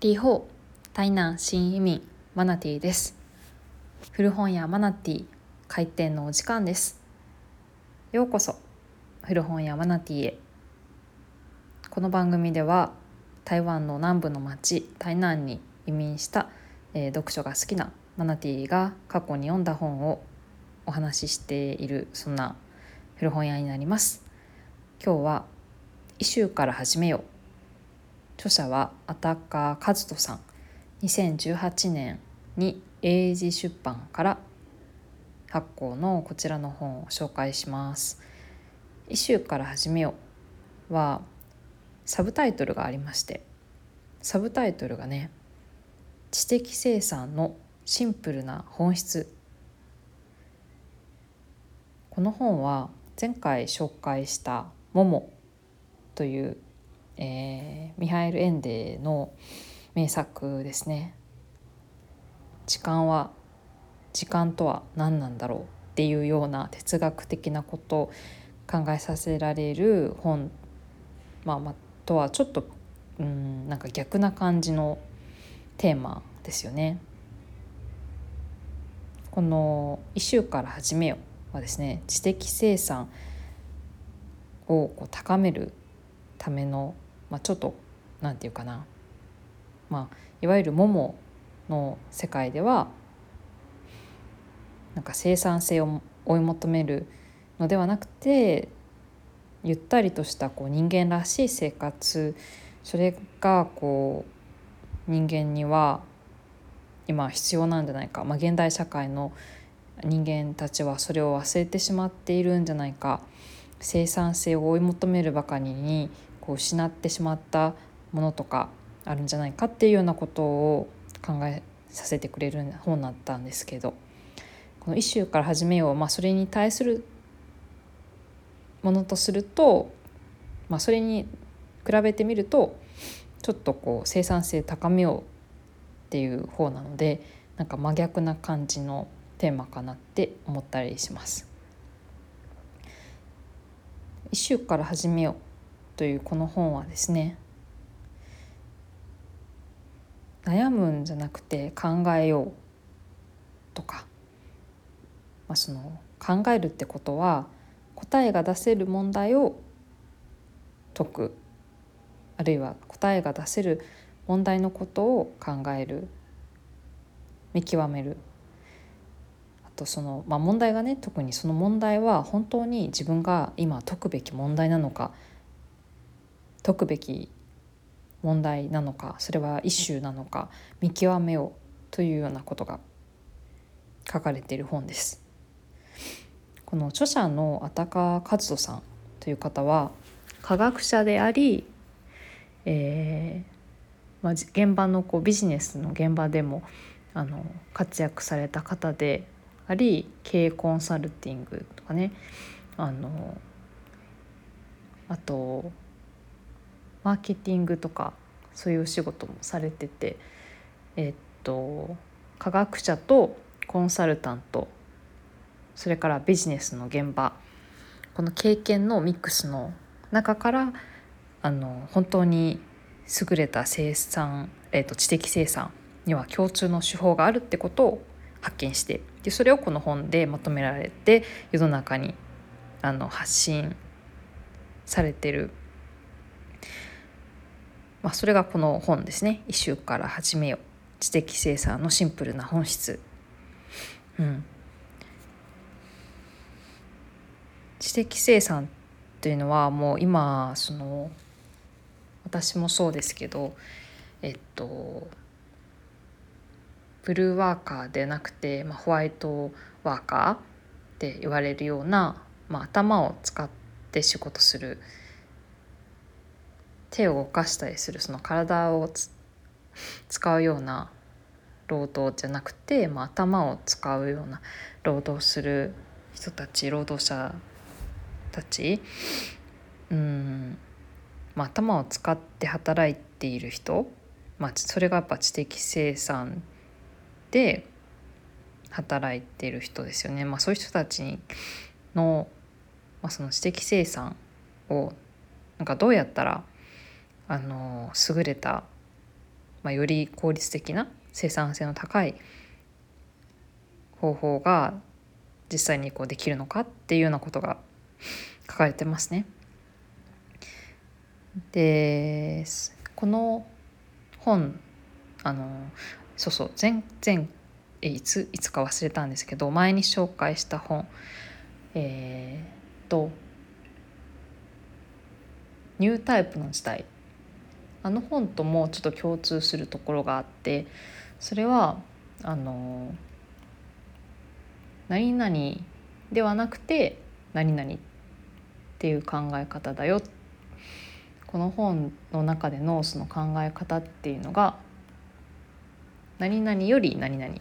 リーホー台南新移民マナティです。古本屋マナティ開店のお時間です。ようこそ古本屋マナティへ。この番組では台湾の南部の町台南に移民した、えー、読書が好きなマナティが過去に読んだ本をお話ししているそんな古本屋になります。今日は「イシューから始めよう」著者はアタッカー和人さん2018年に英字出版から発行のこちらの本を紹介します。イシューから始めようはサブタイトルがありましてサブタイトルがね知的生産のシンプルな本質この本は前回紹介した「モモ」というえー、ミハエル・エンデの名作ですね。時間は時間とは何なんだろうっていうような哲学的なことを考えさせられる本、まあ、まあとはちょっとうんなんか逆な感じのテーマですよね。この「イシューから始めよ」はですね知的生産をこう高めるためのまあ、ちょっと何て言うかな、まあ、いわゆるモモの世界ではなんか生産性を追い求めるのではなくてゆったりとしたこう人間らしい生活それがこう人間には今必要なんじゃないか、まあ、現代社会の人間たちはそれを忘れてしまっているんじゃないか。生産性を追い求めるばかりにこう失ってしまったものとかあるんじゃないかっていうようなことを考えさせてくれる本だったんですけどこの「一周から始めよう」まあ、それに対するものとすると、まあ、それに比べてみるとちょっとこう生産性高めようっていう方なのでなんか真逆な感じのテーマかなって思ったりします。一週から始めようというこの本はですね悩むんじゃなくて考えようとか、まあ、その考えるってことは答えが出せる問題を解くあるいは答えが出せる問題のことを考える見極める。あとその、まあ、問題がね特にその問題は本当に自分が今解くべき問題なのか解くべき問題なのかそれは一種なのか見極めようというようなことが書かれている本です。この著者のアタカ和人さんという方は科学者であり、えーまあ、現場のこうビジネスの現場でもあの活躍された方であり経営コンサルティングとかねあのあとマーケティングとかそういうお仕事もされててえっと科学者とコンサルタントそれからビジネスの現場この経験のミックスの中からあの本当に優れた生産、えー、と知的生産には共通の手法があるってことを発見してでそれをこの本でまとめられて世の中にあの発信されてるまあ、それがこの本ですね「一週から始めよ知的生産のシンプルな本質」うん、知的生産っていうのはもう今その私もそうですけどえっとブルーワーカーでなくて、まあ、ホワイトワーカーって言われるような、まあ、頭を使って仕事する手を動かしたりするその体を使うような労働じゃなくて、まあ、頭を使うような労働する人たち労働者たち。うん、まあ、頭を使って働いている人、まあ、それがやっぱ知的生産で働いている人ですよね。まあ、そういう人たちの,、まあその知的生産をなんかどうやったらあの優れた、まあ、より効率的な生産性の高い方法が実際にこうできるのかっていうようなことが書かれてますね。でこの本あのそうそう前前えいついつか忘れたんですけど前に紹介した本えー、っと「ニュータイプの時代」あの本ともちょっと共通するところがあってそれはあの何々ではなくて何々っていう考え方だよこの本の中でのその考え方っていうのが何々より何々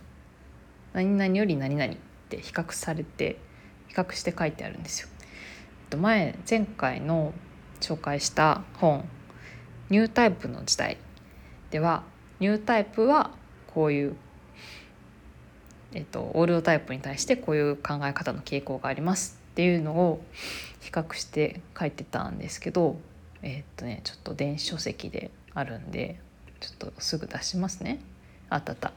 何々より何々って比較されて比較して書いてあるんですよ。前前回の紹介した本「ニュータイプの時代」ではニュータイプはこういう、えっと、オールドタイプに対してこういう考え方の傾向がありますっていうのを比較して書いてたんですけどえっとねちょっと電子書籍であるんでちょっとすぐ出しますね。あったあった。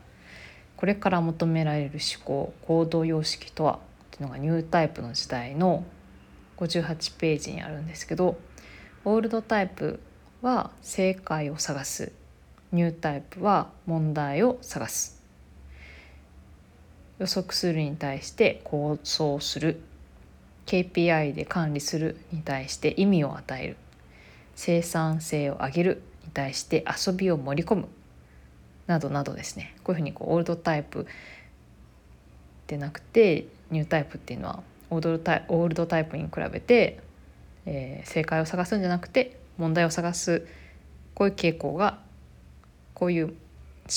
これから求められる思考行動様式とはっていうのがニュータイプの時代の58ページにあるんですけどオールドタイプは正解を探す。ニュータイプは問題を探す。予測するに対して構想する。KPI で管理するに対して意味を与える。生産性を上げるに対して遊びを盛り込む。などなどですね。こういうふうにこうオールドタイプでなくてニュータイプっていうのはオールドタイプに比べて、えー、正解を探すんじゃなくて問題を探すこういう傾向がこういう思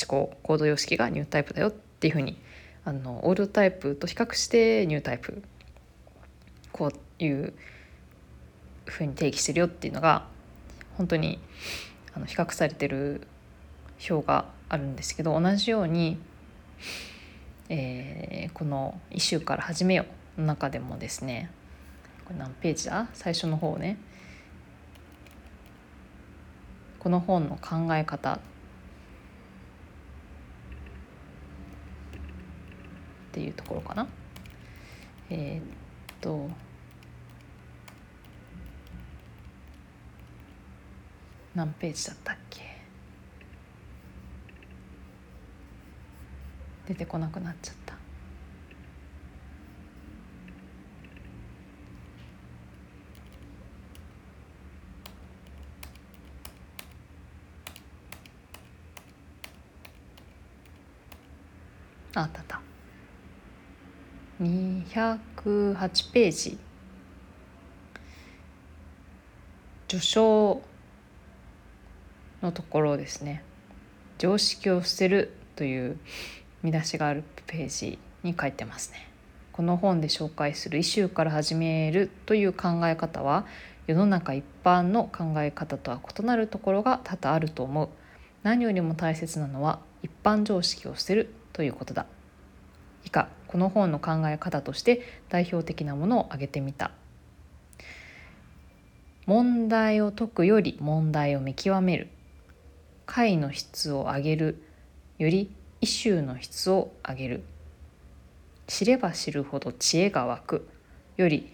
考行動様式がニュータイプだよっていうふうにあのオールドタイプと比較してニュータイプこういうふうに定義してるよっていうのが本当にあの比較されてる表があるんですけど同じように、えー、この「一週から始めよ」の中でもですねこれ何ページだ？最初の方ね。この本の考え方。っていうところかな。えー、っと。何ページだったっけ？出てこなくなっちゃった。あったった208ページ序章のところですね常識を捨てるという見出しがあるページに書いてますね。この本で紹介する「イシューから始める」という考え方は世の中一般の考え方とは異なるところが多々あると思う。何よりも大切なのは一般常識を捨てるということだ。以下この本の考え方として代表的なものを挙げてみた。問題を解くより問題を見極める。解の質を上げるより異臭の質を上げる知れば知るほど知恵が湧くより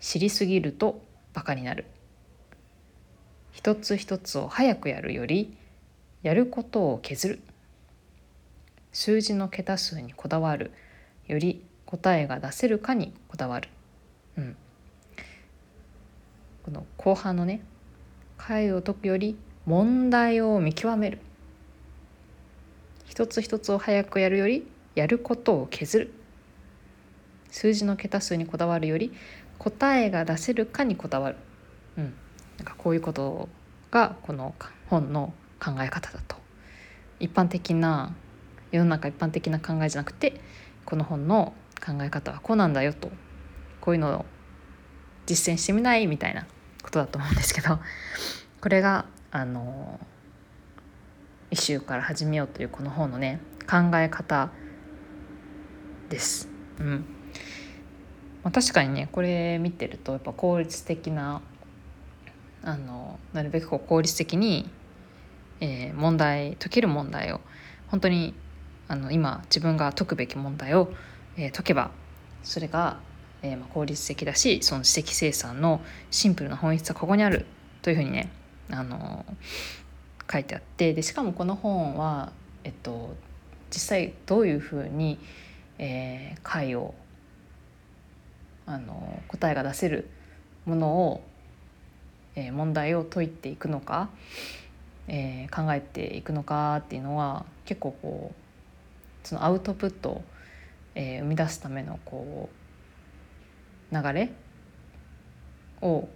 知りすぎるとバカになる一つ一つを早くやるよりやることを削る数字の桁数にこだわるより答えが出せるかにこだわる、うん、この後半のね解を解くより問題を見極める。一つ一つを早くやるよりやることを削る。数字の桁数にこだわるより答えが出せるかにこだわる、うん、なんかこういうことがこの本の考え方だと。一般的な世の中一般的な考えじゃなくてこの本の考え方はこうなんだよとこういうのを実践してみないみたいなことだと思うんですけど これがあの一週から始めようというこの本のね考え方です。うんまあ、確かにねこれ見てるとやっぱ効率的なあのなるべくこう効率的にえー、問題解ける問題を本当にあの今自分が解くべき問題を、えー、解けばそれが、えー、まあ、効率的だしその知的生産のシンプルな本質はここにあるというふうにね、あの書いてあってでしかもこの本は、えっと、実際どういうふうに、えー、解をあの答えが出せるものを、えー、問題を解いていくのか、えー、考えていくのかっていうのは結構こうそのアウトプットを、えー、生み出すためのこう流れを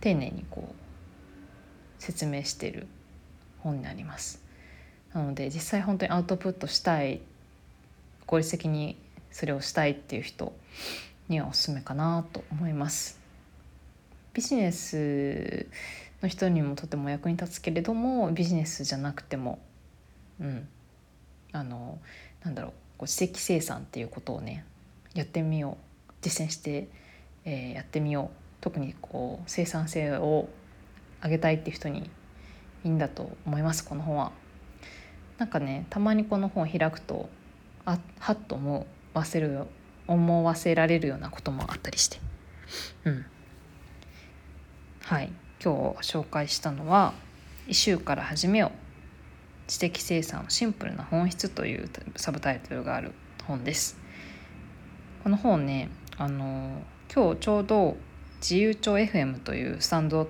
丁寧にこう説明している本になります。なので実際本当にアウトプットしたい効率的にそれをしたいっていう人にはおすすめかなと思います。ビジネスの人にもとても役に立つけれどもビジネスじゃなくてもうんあのなんだろうこう知的生産っていうことをねやってみよう実践して、えー、やってみよう。特にこう生産性を上げたいっていう人にいいんだと思いますこの本は。なんかねたまにこの本を開くとあはっと思わせる思わせられるようなこともあったりして。うん。はい。今日紹介したのは「一週から始めよう。知的生産シンプルな本質」というサブタイトルがある本です。この本ねあの今日ちょうど自由帳 FM というスタンド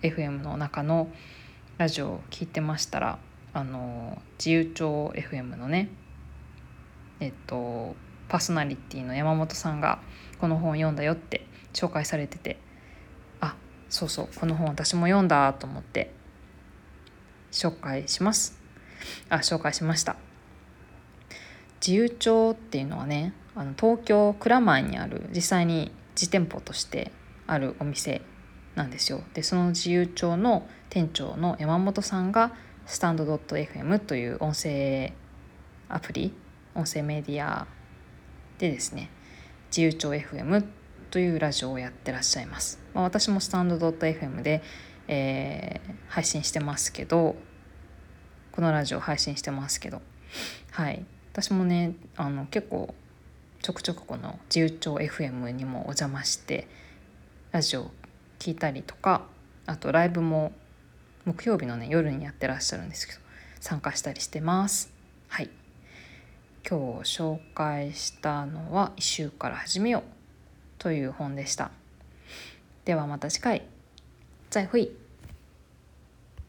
FM の中のラジオを聞いてましたらあの自由帳 FM のねえっとパーソナリティの山本さんがこの本を読んだよって紹介されててあそうそうこの本私も読んだと思って紹介します。あ紹介しました。自由帳っていうのはねあの東京蔵前にある実際に実店舗としてあるお店なんですよ。でその自由帳の店長の山本さんがスタンド .fm という音声アプリ音声メディアでですね自由帳 FM というラジオをやってらっしゃいます、まあ、私もスタンド .fm で、えー、配信してますけどこのラジオ配信してますけど。はい。私もねあの結構ちょくちょくこの自由帳 FM にもお邪魔してラジオ聞いたりとかあとライブも木曜日のね夜にやってらっしゃるんですけど参加したりしてます。はい。今日紹介したのは「一週から始めよう」という本でした。ではまた次回。再会。